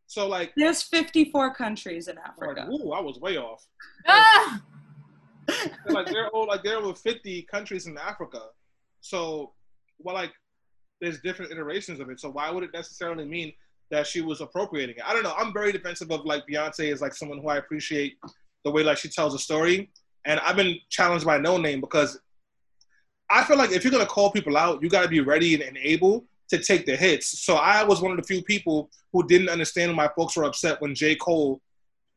So like, There's 54 countries in like Africa. ooh, I was way off. Ah! like they're like there are over 50 countries in Africa. So well like there's different iterations of it. So why would it necessarily mean that she was appropriating it? I don't know. I'm very defensive of like Beyonce is like someone who I appreciate the way like she tells a story. And I've been challenged by Noname because I feel like if you're gonna call people out, you gotta be ready and, and able to take the hits. So I was one of the few people who didn't understand why folks were upset when J. Cole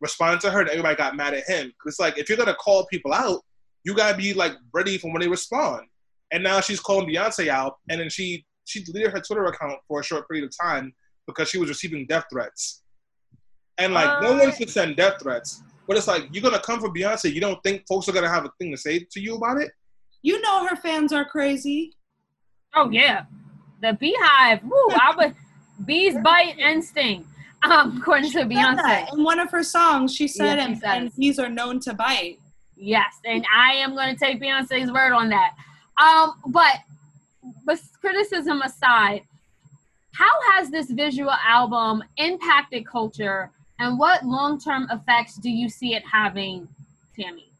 responded to her and everybody got mad at him. It's like if you're gonna call people out, you gotta be like ready for when they respond. And now she's calling Beyonce out, and then she she deleted her Twitter account for a short period of time because she was receiving death threats. And like no one Uh. should send death threats, but it's like you're gonna come for Beyonce. You don't think folks are gonna have a thing to say to you about it? You know her fans are crazy. Oh yeah, the beehive. Woo! I would bees bite and sting. Um, according to Said that Beyonce. In one of her songs, she said, Yeah, she and, and bees are known to bite. Yes, and I am going to take Beyonce's word on that. Um, but but criticism aside, how has this visual album impacted culture, and what long-term effects do you see it having, Tammie?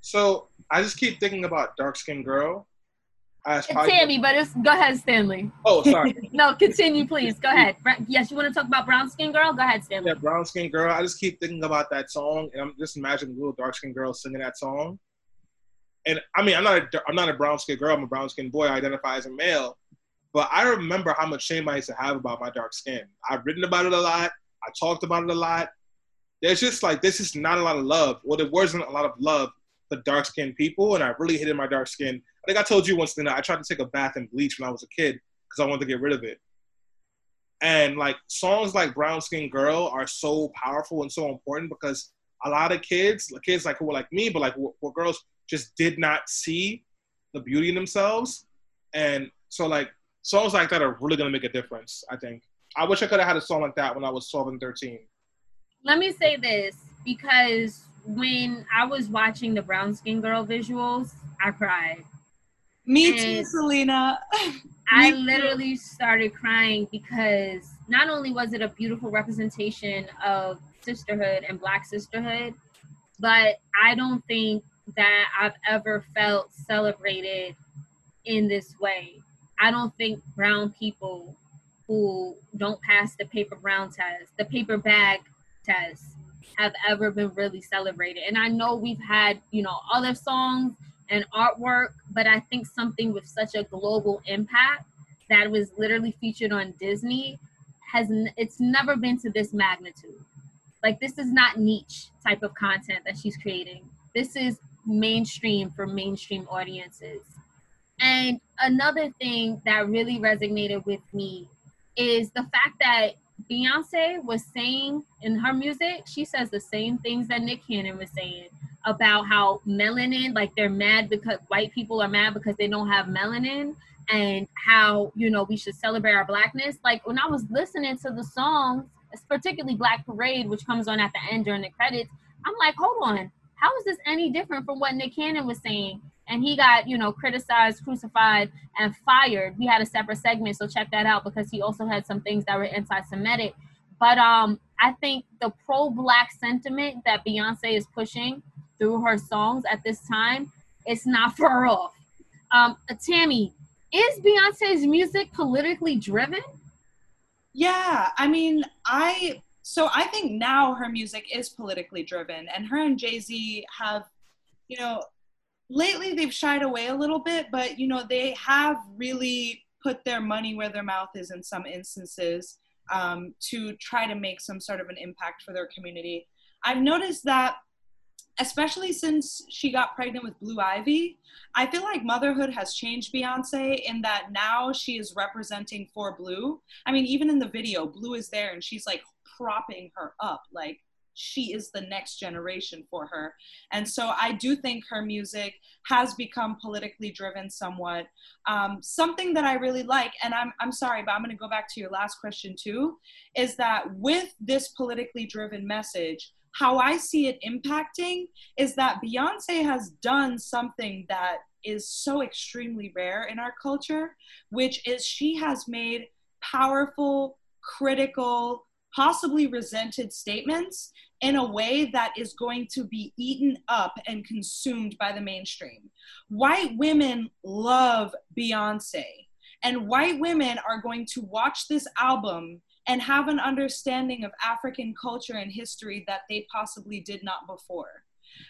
So I just keep thinking about dark skinned girl. As Tammie, but it's go ahead, Stanley. Oh, sorry. No, continue, please. Go ahead. Yes, you want to talk about brown skin girl? Go ahead, Stanley. yeah, brown skinned girl. I just keep thinking about that song, and I'm just imagining a little dark skinned girl singing that song. And I mean, I'm not a I'm not a brown skinned girl. I'm a brown skinned boy. I identify as a male. But I remember how much shame I used to have about my dark skin. I've written about it a lot. I talked about it a lot. There's just like this is not a lot of love. Well, there wasn't a lot of love for dark skinned people, and I really hated my dark skin. I think I told you once that I tried to take a bath in bleach when I was a kid because I wanted to get rid of it. And like songs like Brown Skin Girl are so powerful and so important because a lot of kids, kids like who were like me, but like what girls just did not see the beauty in themselves. And so like songs like that are really gonna make a difference, I think. I wish I could have had a song like that when I was 12 and 13. Let me say this because when I was watching the brown skin girl visuals, I cried. Me too, Selena. I literally started crying because not only was it a beautiful representation of sisterhood and black sisterhood, but I don't think that I've ever felt celebrated in this way. I don't think brown people who don't pass the paper brown test, the paper bag test, have ever been really celebrated. And I know we've had, you know, other songs and artwork, but I think something with such a global impact that was literally featured on Disney has n- it's never been to this magnitude. Like this is not niche type of content that she's creating. This is mainstream for mainstream audiences. And another thing that really resonated with me is the fact that Beyonce was saying in her music, she says the same things that Nick Cannon was saying about how melanin, like they're mad because white people are mad because they don't have melanin, and how, you know, we should celebrate our blackness. Like when I was listening to the songs, particularly Black Parade, which comes on at the end during the credits, I'm like, hold on, how is this any different from what Nick Cannon was saying? And he got, you know, criticized, crucified, and fired. We had a separate segment, so check that out because he also had some things that were anti-Semitic. But um, I think the pro-black sentiment that Beyonce is pushing through her songs at this time, it's not far off. Um, Tammie, is Beyonce's music politically driven? Yeah, I mean, I so I think now her music is politically driven, and her and Jay Z have, you know, lately they've shied away a little bit, but you know they have really put their money where their mouth is in some instances um, to try to make some sort of an impact for their community. I've noticed that especially since she got pregnant with Blue Ivy, I feel like motherhood has changed Beyonce in that now she is representing for Blue. I mean, even in the video, Blue is there and she's like propping her up. Like, she is the next generation for her. And so I do think her music has become politically driven somewhat. Um, something that I really like, and I'm, I'm sorry, but I'm going to go back to your last question too, is that with this politically driven message, how I see it impacting is that Beyonce has done something that is so extremely rare in our culture, which is she has made powerful, critical, possibly resented statements in a way that is going to be eaten up and consumed by the mainstream. White women love Beyonce, and white women are going to watch this album and have an understanding of African culture and history that they possibly did not before.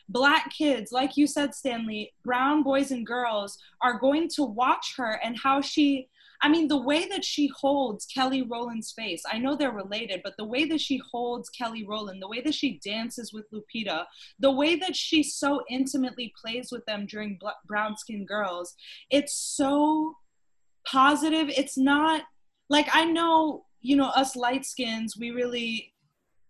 Black kids, like you said, Stanley, brown boys and girls are going to watch her and how she I mean, the way that she holds Kelly Rowland's face, I know they're related, but the way that she holds Kelly Rowland, the way that she dances with Lupita, the way that she so intimately plays with them during Brown Skin Girls, it's so positive. It's not like I know, you know, us light skins, we really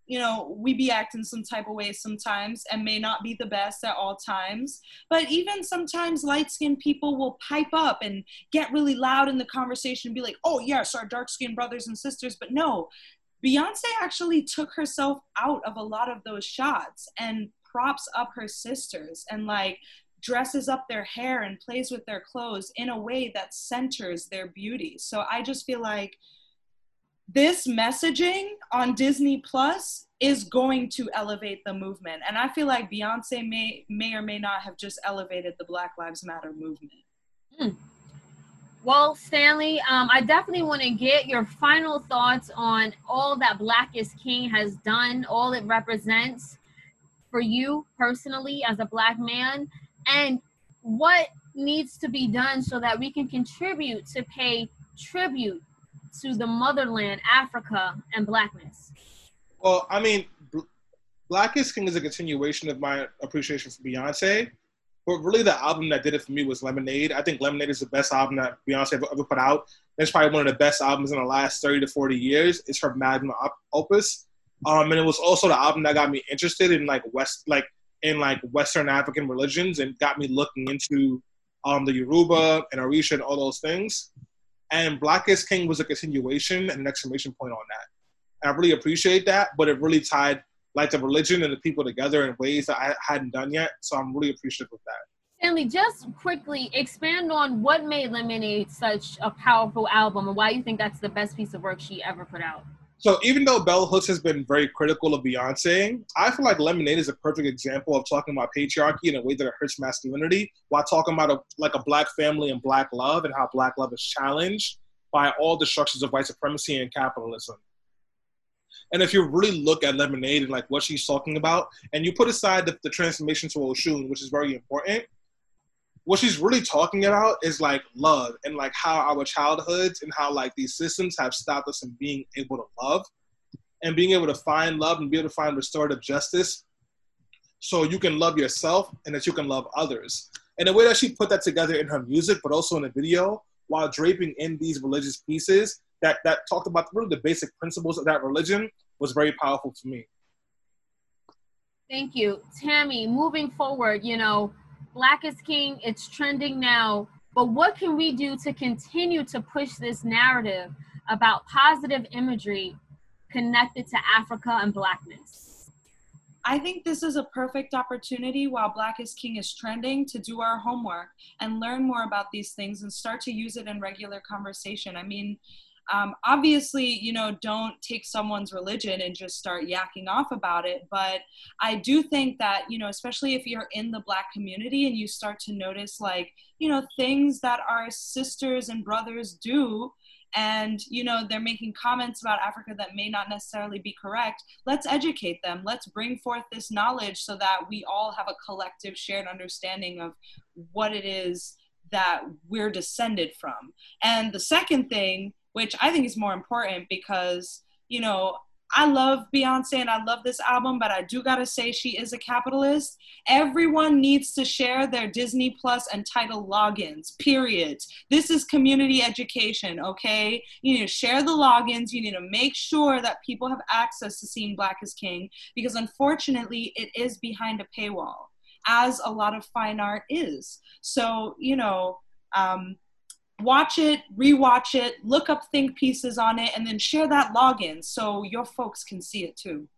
you know, we be acting some type of way sometimes and may not be the best at all times. But even sometimes light skinned people will pipe up and get really loud in the conversation and be like, oh, yes, our dark skinned brothers and sisters. But no, Beyonce actually took herself out of a lot of those shots and props up her sisters and like dresses up their hair and plays with their clothes in a way that centers their beauty. So I just feel like this messaging on Disney Plus is going to elevate the movement. And I feel like Beyonce may may or may not have just elevated the Black Lives Matter movement. Hmm. Well, Stanley, um, I definitely want to get your final thoughts on all that Black is King has done, all it represents for you personally as a Black man, and what needs to be done so that we can contribute to pay tribute to the motherland, Africa, and blackness? Well, I mean, Black is King is a continuation of my appreciation for Beyonce. But really, the album that did it for me was Lemonade. I think Lemonade is the best album that Beyonce ever, ever put out. It's probably one of the best albums in the last 30 to 40 years. It's her magnum opus. Um, and it was also the album that got me interested in like West, like in like Western African religions, and got me looking into um, the Yoruba and Orisha and all those things. And Black is King was a continuation and an exclamation point on that. And I really appreciate that, but it really tied like the religion and the people together in ways that I hadn't done yet. So I'm really appreciative of that. Stanley, just quickly expand on what made Lemonade such a powerful album and why you think that's the best piece of work she ever put out. So even though Bell Hooks has been very critical of Beyonce, I feel like Lemonade is a perfect example of talking about patriarchy in a way that hurts masculinity, while talking about a, like a black family and black love and how black love is challenged by all the structures of white supremacy and capitalism. And if you really look at Lemonade and like what she's talking about, and you put aside the, the transformation to Oshun, which is very important, what she's really talking about is like love and like how our childhoods and how like these systems have stopped us from being able to love and being able to find love and be able to find restorative justice so you can love yourself and that you can love others. And the way that she put that together in her music, but also in the video, while draping in these religious pieces that, that talked about really the basic principles of that religion was very powerful to me. Thank you. Tammy, moving forward, you know, Black is King, it's trending now. But what can we do to continue to push this narrative about positive imagery connected to Africa and Blackness? I think this is a perfect opportunity while Black is King is trending to do our homework and learn more about these things and start to use it in regular conversation. I mean, um, obviously, you know, don't take someone's religion and just start yakking off about it. But I do think that, you know, especially if you're in the Black community and you start to notice, like, you know, things that our sisters and brothers do and you know they're making comments about africa that may not necessarily be correct let's educate them let's bring forth this knowledge so that we all have a collective shared understanding of what it is that we're descended from and the second thing which I think is more important because, you know, I love Beyonce and I love this album, but I do gotta say she is a capitalist. Everyone needs to share their Disney Plus and title logins, period. This is community education, okay? You need to share the logins. You need to make sure that people have access to seeing Black is King because unfortunately it is behind a paywall, as a lot of fine art is. So, you know, um, watch it, rewatch it, look up think pieces on it, and then share that login so your folks can see it too.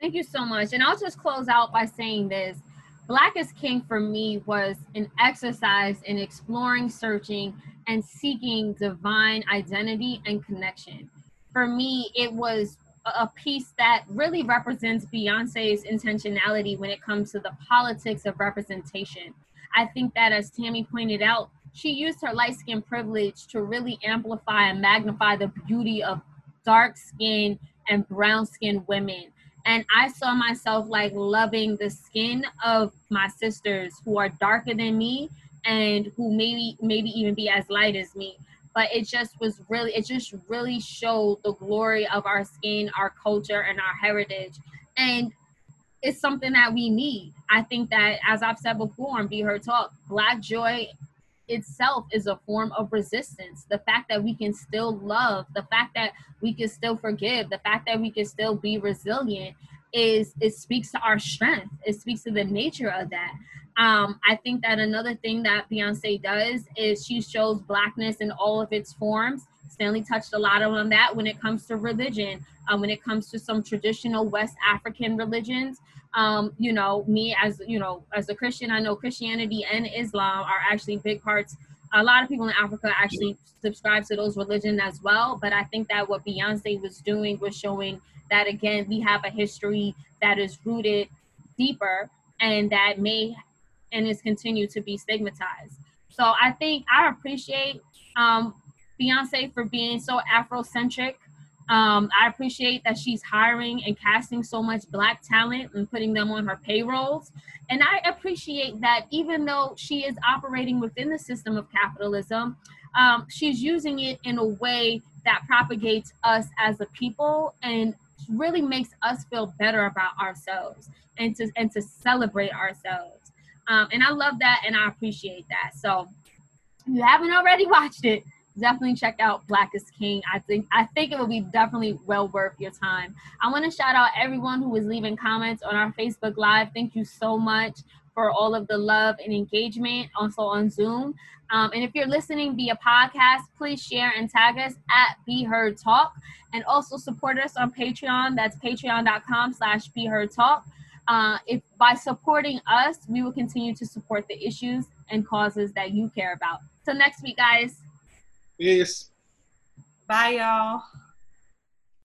Thank you so much. And I'll just close out by saying this. Black is King for me was an exercise in exploring, searching, and seeking divine identity and connection. For me, it was a piece that really represents Beyonce's intentionality when it comes to the politics of representation. I think that, as Tammie pointed out, she used her light skin privilege to really amplify and magnify the beauty of dark skin and brown skinned women. And I saw myself like loving the skin of my sisters who are darker than me and who maybe maybe even be as light as me. But it just was really it just really showed the glory of our skin, our culture, and our heritage. And it's something that we need. I think that as I've said before and Be Heard Talk, Black joy itself is a form of resistance. The fact that we can still love, the fact that we can still forgive, the fact that we can still be resilient is it speaks to our strength. It speaks to the nature of that. Um, I think that another thing that Beyonce does is she shows blackness in all of its forms. Stanley touched a lot on that when it comes to religion, um, when it comes to some traditional West African religions um, you know, me as you know, as a Christian, I know Christianity and Islam are actually big parts. A lot of people in Africa actually subscribe to those religions as well. But I think that what Beyonce was doing was showing that again we have a history that is rooted deeper and that may and is continued to be stigmatized. So I think I appreciate um, Beyonce for being so Afrocentric um, I appreciate that she's hiring and casting so much black talent and putting them on her payrolls. And I appreciate that even though she is operating within the system of capitalism, um, she's using it in a way that propagates us as a people and really makes us feel better about ourselves and to and to celebrate ourselves. Um, and I love that and I appreciate that. So if you haven't already watched it, definitely check out Black is King. I think I think it will be definitely well worth your time. I want to shout out everyone who is leaving comments on our Facebook Live. Thank you so much for all of the love and engagement, also on Zoom. Um, and if you're listening via podcast, please share and tag us at Be Heard Talk, and also support us on Patreon. That's patreon.com slash Be Heard Talk. Uh, if by supporting us, we will continue to support the issues and causes that you care about. Till next week, guys. Peace. Bye, y'all.